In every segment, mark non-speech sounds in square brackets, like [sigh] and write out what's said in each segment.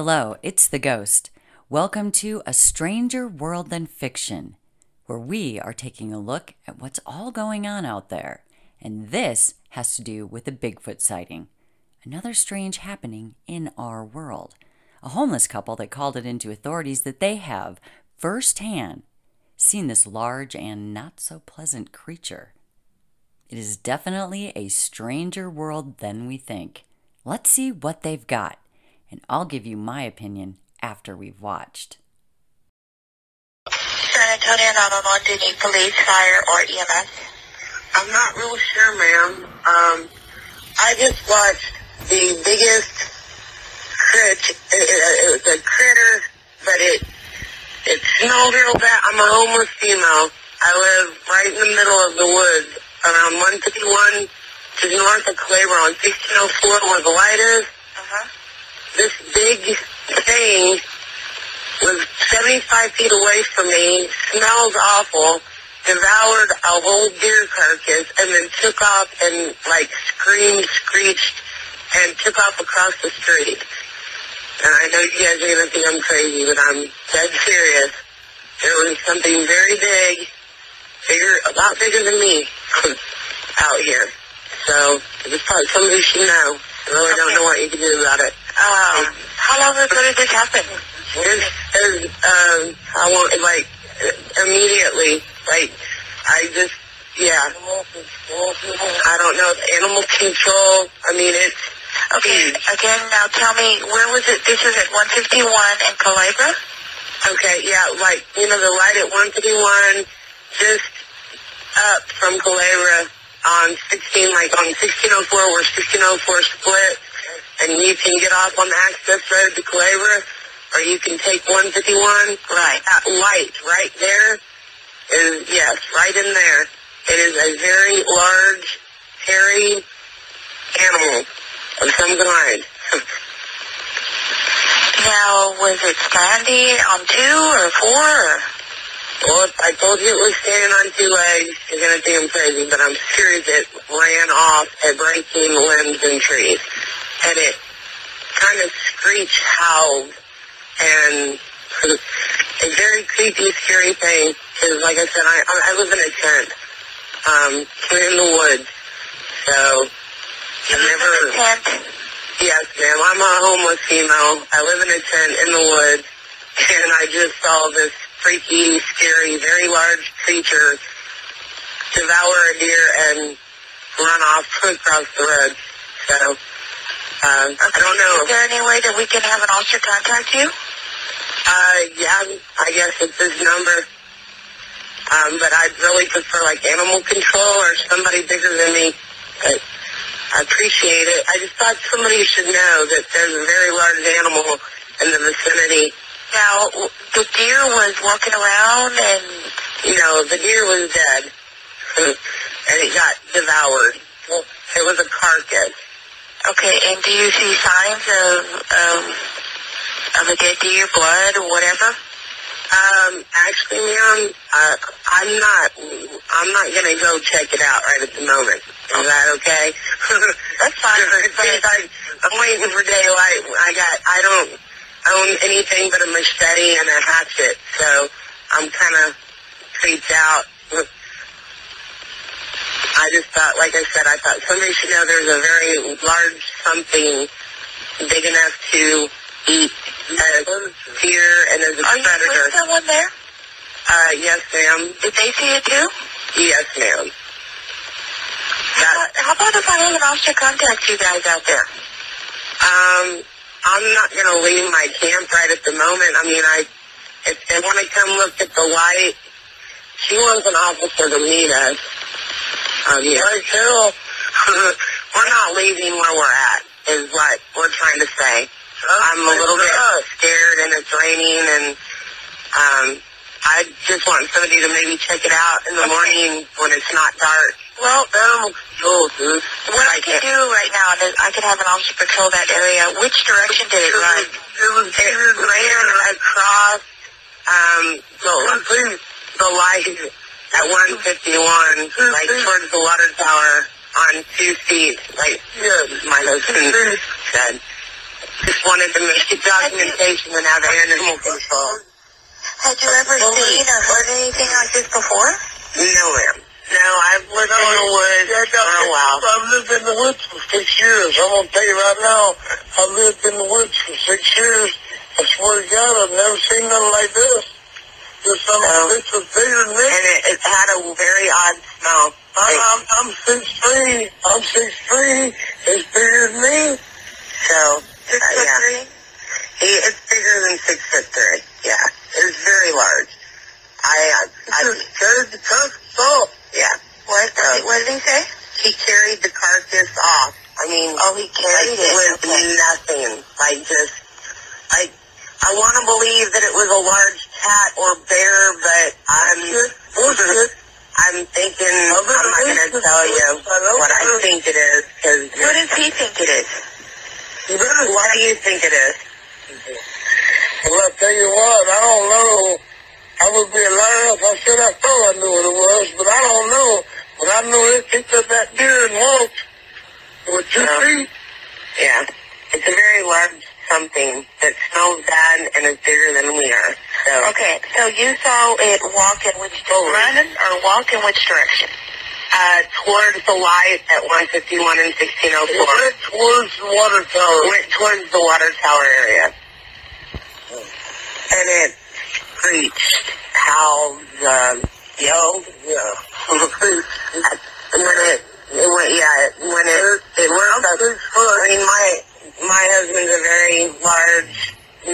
Hello, it's the Ghost. Welcome to A Stranger World Than Fiction, where we are taking a look at what's all going on out there. And this has to do with a Bigfoot sighting, another strange happening in our world. A homeless couple that called it into authorities that they have firsthand seen this large and not so pleasant creature. It is definitely a stranger world than we think. Let's see what they've got and I'll give you my opinion after we've watched. San Antonio 911, do you need police, fire, or EMS? I'm not real sure, ma'am. Um, I just watched the biggest crit. It, it, it was a critter, but it it smelled real bad. I'm a homeless female. I live right in the middle of the woods, around 151, to north of Claiborne, on 1604, where the light is. This big thing was 75 feet away from me, smells awful, devoured a whole deer carcass, and then took off and, like, screamed, screeched, and took off across the street. And I know you guys are going to think I'm crazy, but I'm dead serious. There was something very big, bigger, a lot bigger than me, [laughs] out here. So, it's probably somebody should know. I really don't know what you can do about it. Um, how long ago did this happen? This is, um, I want, like, immediately, like, I just, yeah. I don't know, it's animal control. I mean, it's Okay, again, now tell me, where was it? This is at 151 in Culebra? Okay, yeah, like, you know, the light at 151, just up from Culebra on 16, like on 1604, where 1604 split and you can get off on the access road to Culebra, or you can take 151. Right. That light right there is, yes, right in there. It is a very large, hairy animal of some kind. [laughs] now, was it standing on two or four? Well, I told you it was standing on two legs, you're going to think I'm crazy, but I'm serious it ran off at breaking limbs and trees and it kind of screech howled and a very creepy, scary thing. Because, like I said, I I live in a tent. Um, we're in the woods, so you I've never. In a tent? Yes, ma'am. I'm a homeless female. I live in a tent in the woods, and I just saw this freaky, scary, very large creature devour a deer and run off [laughs] across the road. So uh, okay. I don't know. Is there any way that we can have an officer contact you? Uh, yeah, I guess it's this number. Um, but I'd really prefer like animal control or somebody bigger than me. But I appreciate it. I just thought somebody should know that there's a very large animal in the vicinity. Now, the deer was walking around and... You know, the deer was dead. [laughs] and it got devoured. It was a carcass. Okay, and do you see signs of of of a dead deer, blood, or whatever? Um, actually, ma'am, uh, I'm not. I'm not gonna go check it out right at the moment. Is that okay? [laughs] That's fine. [laughs] I, I'm waiting for daylight. I got. I don't own anything but a machete and a hatchet, so I'm kind of creeped out. [laughs] I just thought, like I said, I thought somebody should know there's a very large something big enough to eat a deer and as a Are predator. Are you with someone there? Uh, yes, ma'am. Did they see it too? Yes, ma'am. How about, how about if I have an officer contact you guys out there? Um, I'm not going to leave my camp right at the moment. I mean, I if they want to come look at the light, she wants an officer to meet us. Um, yeah. Right, Carol, we're not leaving where we're at, is what we're trying to say. I'm a little bit scared and it's raining and um, I just want somebody to maybe check it out in the okay. morning when it's not dark. Well, control, dude. What I, I can do right now is I can have an officer patrol that area. Which direction did it, it run? It was it ran across um, the, the light at 151, like towards the water tower on two feet, like my husband said. just wanted to make documentation and have animal control. Had you ever seen or heard anything like this before? No, ma'am. No, I've lived in the woods for a while. I've lived in the woods for six years. I'm going to tell you right now, I've lived in the woods for six years. I swear to God, I've never seen nothing like this. There's some No. this was bigger than me. And it, it had a very odd smell. I'm, I'm, I'm six three. I'm six three. It's bigger than me. So, Six uh, foot yeah. three? He, it's bigger than six foot three. Yeah, it's very large. I, I, I carried the carcass off. yeah. What? Uh, what did he say? He carried the carcass off. I mean, Oh, he carried like, it. with Okay. nothing. Like just, like, I want to believe that it was a large cat or bear, but I'm, I'm thinking I'm not going to tell you what I think it is because. What does he think it is? You What do you think it is? Well, I tell you what, I don't know. I would be a liar if I said I thought I knew what it was, but I don't know. But I know it picked up that deer and walked with two Yeah. feet. Yeah, it's a very large something that smells bad and is bigger than we are. So. Okay, so you saw it walk in which direction, or walk in which direction? Uh, towards the light at 151 and It 1604. went towards the water tower. Went towards the water tower area. And it screeched, howled, um, yelled. Yeah. And when it, it went, yeah, it, when it, it went up. I mean, my, my husband's a very large,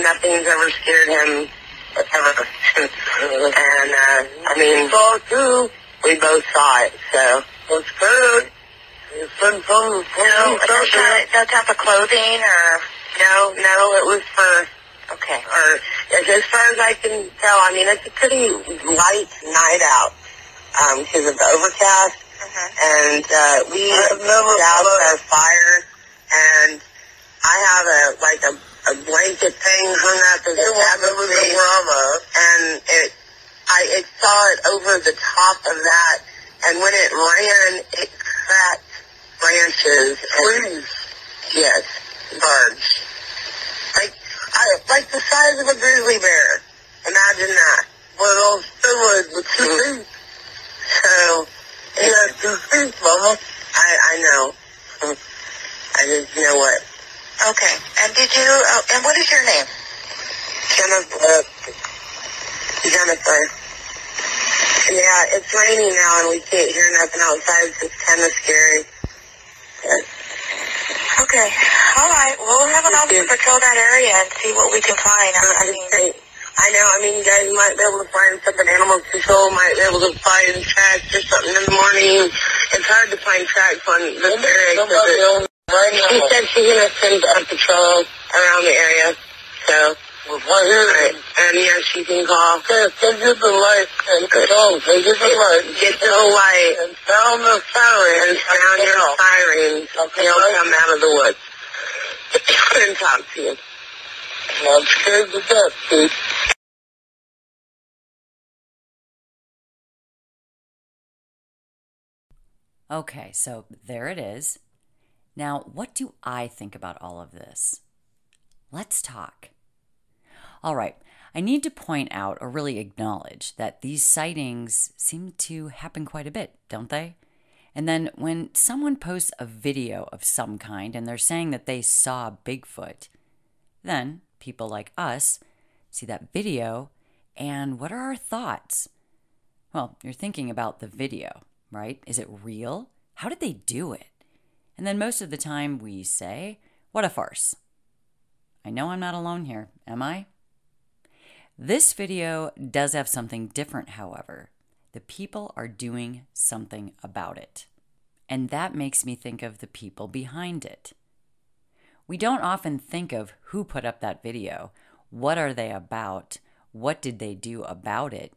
nothing's ever scared him. And, uh, I mean, saw too. we both saw it, so. It's good. It's been the No, no, type, no type of clothing, or No, no, it was for okay. or as, as far as I can tell, I mean, it's a pretty light night out um, because of the overcast, Mhm. and uh, we doused our fire, and I have a like a, a blanket thing hung up as It a was fabric never the and it I it saw it over the top of that, and when it ran, it cracked branches. And, Please. yes, large. Like, I, like the size of a grizzly bear. Imagine that. But on steroids with two feet. So, He had two feet, mama. I, I know. [laughs] I just know what. Okay. And did you? Uh, and what is your name? Jennifer, Jennifer. Yeah, it's raining now and we can't hear nothing outside, so it's kind of scary. Okay. All right. We'll have an officer patrol that area and see what we can find. I, I I mean, just think, I know, I mean, you guys might be able to find something. Animal control might be able to find tracks or something in the morning. It's hard to find tracks on this area. 'cause Somebody it- right She said she's going to send a patrol around the area. So, Was right here. And yeah, she can call. Okay, take it the light and go. Take it the light. Get to the light And sound the siren. and sound your sirens. They'll come out of the woods [coughs] and talk to you. I'm scared to death, dude. Okay, so there it is. Now, what do I think about all of this? Let's talk. All right, I need to point out or really acknowledge that these sightings seem to happen quite a bit, don't they? And then when someone posts a video of some kind and they're saying that they saw Bigfoot, then people like us see that video and what are our thoughts? Well, you're thinking about the video, right? Is it real? How did they do it? And then most of the time we say, what a farce. I know I'm not alone here, am I? This video does have something different, however. The people are doing something about it. And that makes me think of the people behind it. We don't often think of who put up that video. What are they about? What did they do about it?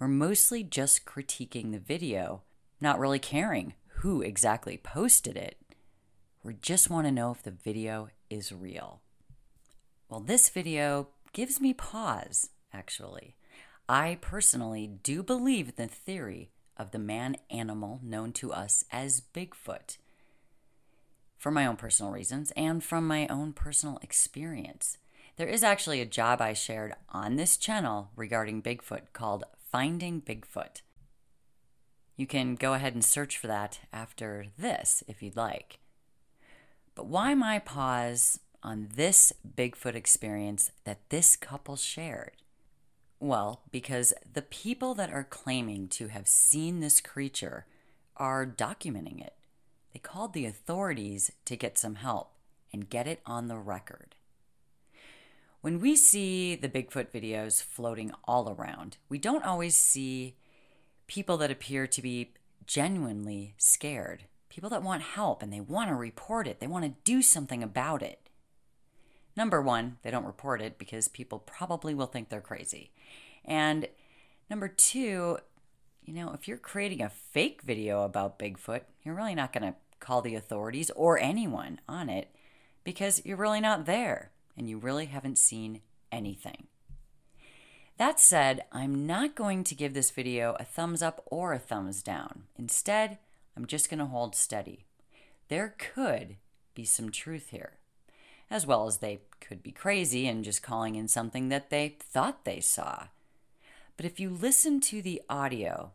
We're mostly just critiquing the video, not really caring who exactly posted it. We just want to know if the video is real. Well, this video gives me pause, actually. I personally do believe the theory of the man animal known to us as Bigfoot. for my own personal reasons and from my own personal experience. There is actually a job I shared on this channel regarding Bigfoot called Finding Bigfoot. You can go ahead and search for that after this if you'd like. But why my pause on this Bigfoot experience that this couple shared? Well, because the people that are claiming to have seen this creature are documenting it. They called the authorities to get some help and get it on the record. When we see the Bigfoot videos floating all around, we don't always see people that appear to be genuinely scared, people that want help and they want to report it, they want to do something about it. Number one, they don't report it because people probably will think they're crazy. And number two, you know, if you're creating a fake video about Bigfoot, you're really not going to call the authorities or anyone on it because you're really not there and you really haven't seen anything. That said, I'm not going to give this video a thumbs up or a thumbs down. Instead, I'm just going to hold steady. There could be some truth here, as well as they could be crazy and just calling in something that they thought they saw. But if you listen to the audio,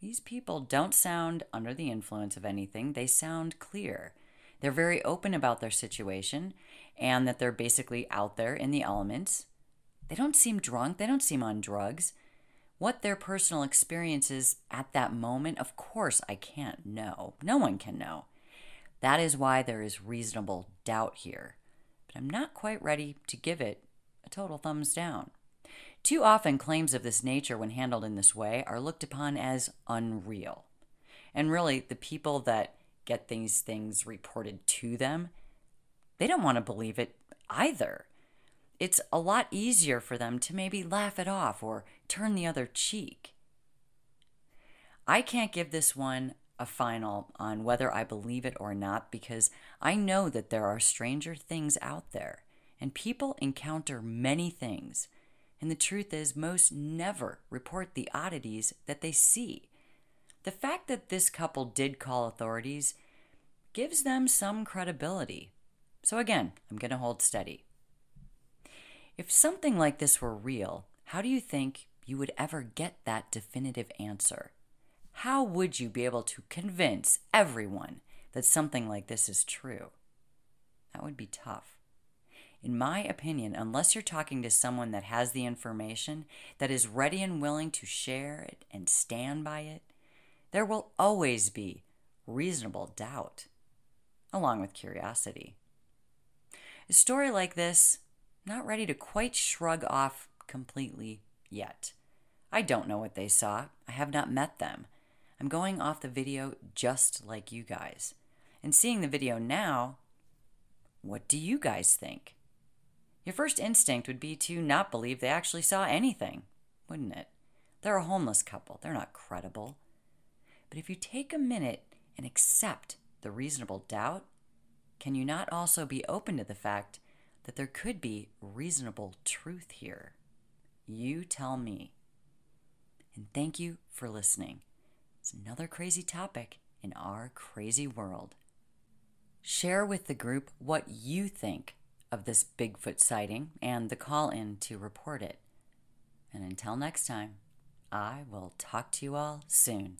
these people don't sound under the influence of anything, they sound clear. They're very open about their situation and that they're basically out there in the elements. They don't seem drunk, they don't seem on drugs. What their personal experience is at that moment, of course, I can't know. No one can know. That is why there is reasonable doubt here. I'm not quite ready to give it a total thumbs down. Too often, claims of this nature, when handled in this way, are looked upon as unreal. And really, the people that get these things reported to them, they don't want to believe it either. It's a lot easier for them to maybe laugh it off or turn the other cheek. I can't give this one a final on whether I believe it or not because I know that there are stranger things out there and people encounter many things and the truth is, most never report the oddities that they see. The fact that this couple did call authorities gives them some credibility. So, again, I'm going to hold steady. If something like this were real, how do you think you would ever get that definitive answer? How would you be able to convince everyone that something like this is true? That would be tough in my opinion, unless you're talking to someone that has the information, that is ready and willing to share it and stand by it, there will always be reasonable doubt, along with curiosity. A story like this, not ready to quite shrug off completely yet. I don't know what they saw. I have not met them. I'm going off the video just like you guys. And seeing the video now, what do you guys think? Your first instinct would be to not believe they actually saw anything, wouldn't it? They're a homeless couple, they're not credible. But if you take a minute and accept the reasonable doubt, can you not also be open to the fact that there could be reasonable truth here? You tell me. And thank you for listening. It's another crazy topic in our crazy world. Share with the group what you think of this Bigfoot sighting and the call in to report it. And until next time, I will talk to you all soon.